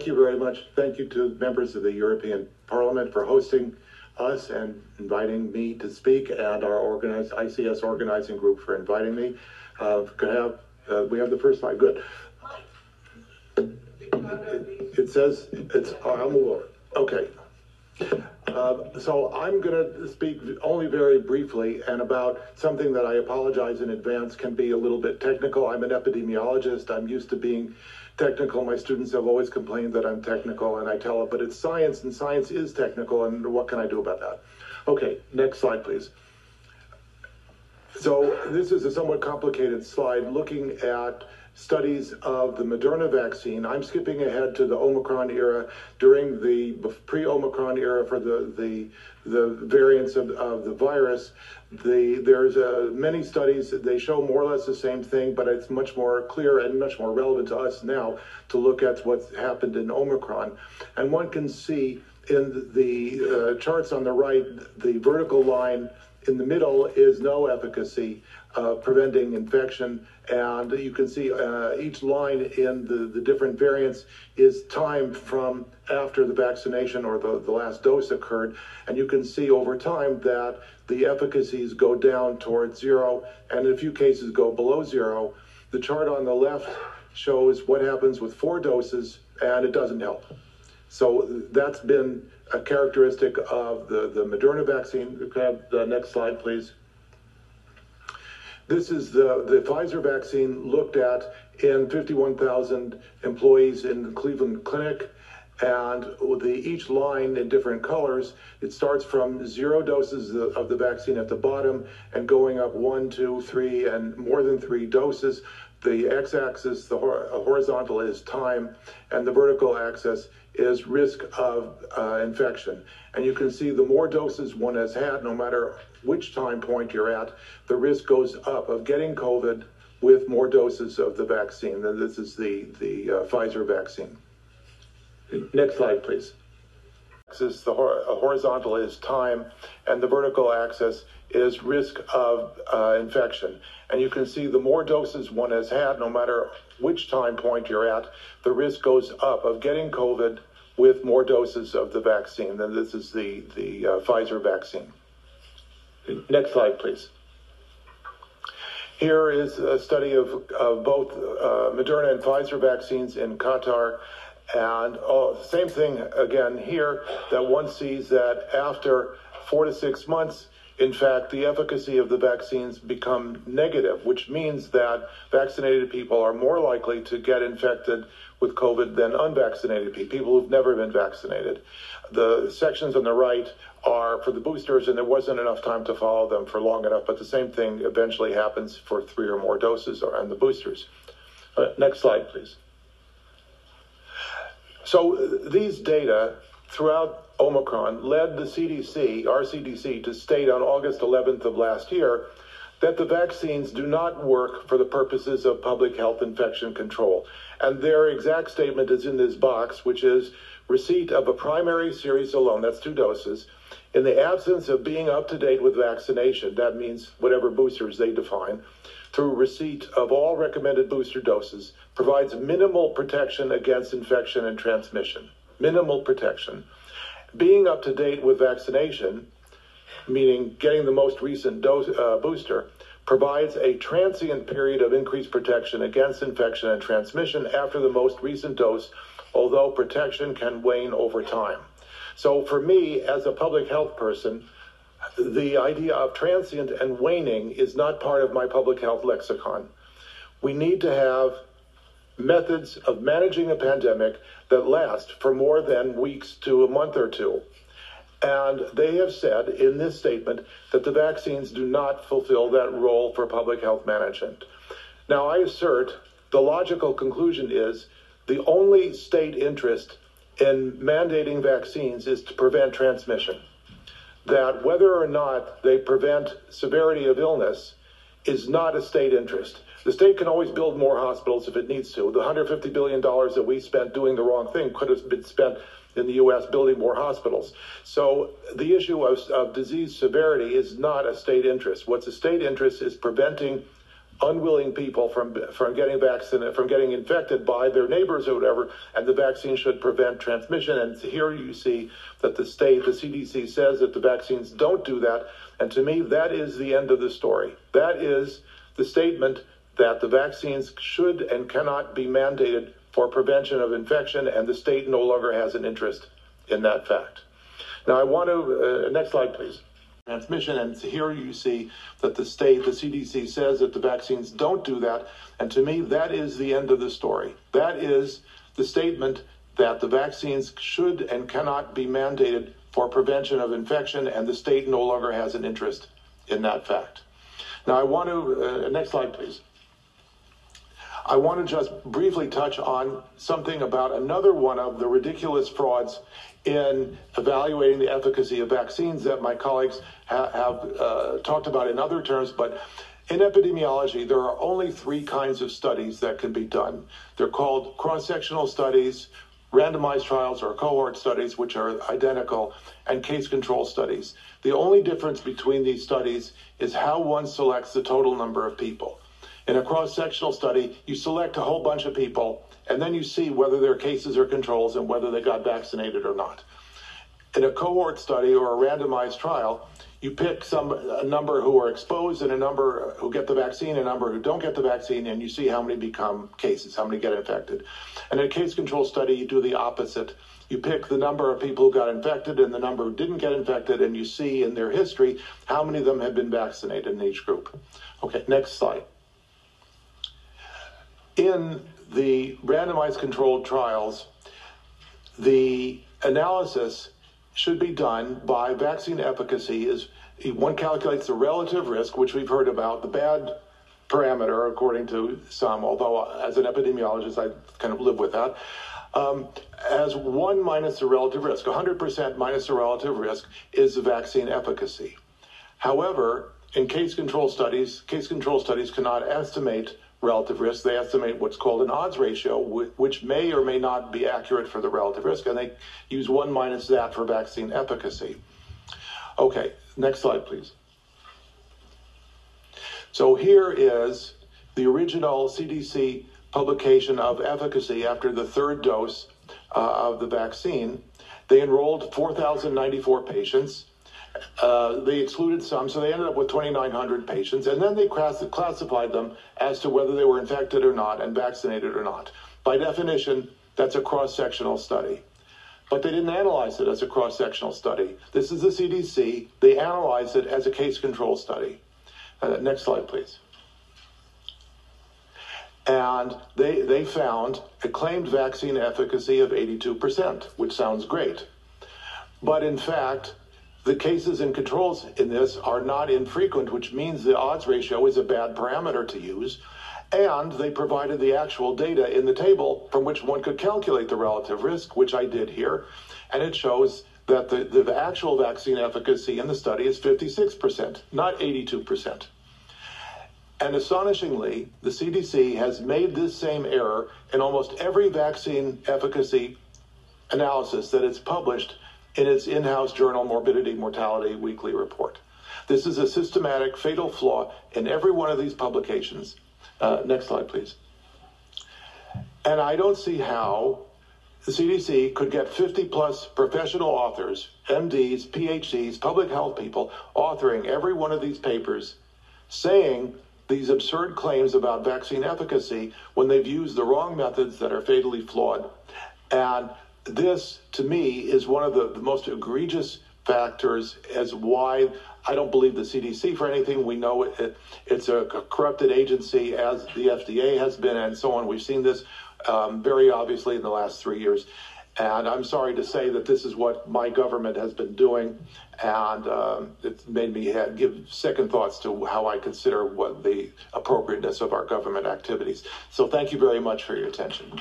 Thank you very much. Thank you to members of the European Parliament for hosting us and inviting me to speak, and our ICS organizing group for inviting me. Uh, could have uh, we have the first slide? Good. It, it says it's. Oh, over. Okay. Uh, so I'm going to speak only very briefly and about something that I apologize in advance can be a little bit technical. I'm an epidemiologist. I'm used to being technical. My students have always complained that I'm technical, and I tell them, but it's science, and science is technical, and what can I do about that? Okay, next slide, please. So this is a somewhat complicated slide looking at studies of the Moderna vaccine. I'm skipping ahead to the Omicron era during the pre-Omicron era for the the, the variants of, of the virus. The, there's uh, many studies they show more or less the same thing, but it's much more clear and much more relevant to us now to look at what's happened in Omicron. And one can see in the uh, charts on the right, the vertical line in the middle is no efficacy uh, preventing infection. And you can see uh, each line in the, the different variants is time from after the vaccination or the, the last dose occurred. And you can see over time that the efficacies go down towards zero and in a few cases go below zero. The chart on the left shows what happens with four doses and it doesn't help. So that's been a characteristic of the, the Moderna vaccine. Have the next slide, please. This is the, the Pfizer vaccine looked at in 51,000 employees in the Cleveland Clinic. And the, each line in different colors, it starts from zero doses of the vaccine at the bottom and going up one, two, three, and more than three doses. The x-axis, the horizontal is time, and the vertical axis is risk of uh, infection. And you can see the more doses one has had, no matter which time point you're at, the risk goes up of getting COVID with more doses of the vaccine. And this is the, the uh, Pfizer vaccine. Next slide, please. Axis, the horizontal is time, and the vertical axis is risk of uh, infection. And you can see the more doses one has had, no matter which time point you're at, the risk goes up of getting COVID with more doses of the vaccine. Then this is the, the uh, Pfizer vaccine. Next slide, please. Here is a study of, of both uh, Moderna and Pfizer vaccines in Qatar. And oh, same thing again here that one sees that after four to six months, in fact, the efficacy of the vaccines become negative, which means that vaccinated people are more likely to get infected with COVID than unvaccinated people, people who've never been vaccinated. The sections on the right are for the boosters, and there wasn't enough time to follow them for long enough, but the same thing eventually happens for three or more doses on the boosters. Uh, next slide, please. So uh, these data throughout Omicron led the CDC, our CDC, to state on August 11th of last year that the vaccines do not work for the purposes of public health infection control. And their exact statement is in this box, which is receipt of a primary series alone, that's two doses, in the absence of being up to date with vaccination, that means whatever boosters they define, through receipt of all recommended booster doses, provides minimal protection against infection and transmission. Minimal protection being up to date with vaccination, meaning getting the most recent dose, uh, booster, provides a transient period of increased protection against infection and transmission after the most recent dose, although protection can wane over time. So, for me, as a public health person, the idea of transient and waning is not part of my public health lexicon. We need to have methods of managing a pandemic that last for more than weeks to a month or two. And they have said in this statement that the vaccines do not fulfill that role for public health management. Now, I assert the logical conclusion is the only state interest in mandating vaccines is to prevent transmission. That whether or not they prevent severity of illness is not a state interest. The state can always build more hospitals if it needs to. The $150 billion that we spent doing the wrong thing could have been spent in the U.S. building more hospitals. So the issue of, of disease severity is not a state interest. What's a state interest is preventing unwilling people from from getting vaccinated, from getting infected by their neighbors or whatever, and the vaccine should prevent transmission. And here you see that the state, the CDC says that the vaccines don't do that. And to me, that is the end of the story. That is the statement that the vaccines should and cannot be mandated for prevention of infection, and the state no longer has an interest in that fact. Now, I want to, uh, next slide, please transmission. And here you see that the state, the CDC says that the vaccines don't do that. And to me, that is the end of the story. That is the statement that the vaccines should and cannot be mandated for prevention of infection, and the state no longer has an interest in that fact. Now, I want to, uh, next slide, please. I want to just briefly touch on something about another one of the ridiculous frauds in evaluating the efficacy of vaccines that my colleagues ha- have uh, talked about in other terms, but in epidemiology, there are only three kinds of studies that can be done. They're called cross sectional studies, randomized trials or cohort studies, which are identical, and case control studies. The only difference between these studies is how one selects the total number of people. In a cross sectional study, you select a whole bunch of people and then you see whether they're cases or controls and whether they got vaccinated or not. In a cohort study or a randomized trial, you pick some a number who are exposed and a number who get the vaccine, a number who don't get the vaccine, and you see how many become cases, how many get infected. And in a case control study, you do the opposite. You pick the number of people who got infected and the number who didn't get infected, and you see in their history how many of them have been vaccinated in each group. Okay, next slide. In the randomized controlled trials, the analysis should be done by vaccine efficacy is one calculates the relative risk, which we've heard about, the bad parameter according to some, although as an epidemiologist, I kind of live with that, um, as one minus the relative risk. 100% minus the relative risk is the vaccine efficacy. However, in case control studies, case control studies cannot estimate relative risk. They estimate what's called an odds ratio, which may or may not be accurate for the relative risk, and they use one minus that for vaccine efficacy. Okay, next slide, please. So here is the original CDC publication of efficacy after the third dose uh, of the vaccine. They enrolled 4,094 patients. Uh, they excluded some, so they ended up with 2,900 patients, and then they class- classified them as to whether they were infected or not and vaccinated or not. By definition, that's a cross sectional study. But they didn't analyze it as a cross sectional study. This is the CDC. They analyzed it as a case control study. Uh, next slide, please. And they, they found a claimed vaccine efficacy of 82%, which sounds great. But in fact, the cases and controls in this are not infrequent, which means the odds ratio is a bad parameter to use. And they provided the actual data in the table from which one could calculate the relative risk, which I did here. And it shows that the, the actual vaccine efficacy in the study is 56%, not 82%. And astonishingly, the CDC has made this same error in almost every vaccine efficacy analysis that it's published in its in house journal, Morbidity Mortality Weekly Report. This is a systematic fatal flaw in every one of these publications. Uh, next slide, please. And I don't see how the CDC could get 50 plus professional authors, MDs, PhDs, public health people, authoring every one of these papers saying these absurd claims about vaccine efficacy when they've used the wrong methods that are fatally flawed. And this, to me, is one of the, the most egregious factors as why I don't believe the CDC for anything. We know it, it, it's a corrupted agency, as the FDA has been, and so on. We've seen this um, very obviously in the last three years. And I'm sorry to say that this is what my government has been doing, and um, it's made me have, give second thoughts to how I consider what the appropriateness of our government activities. So thank you very much for your attention.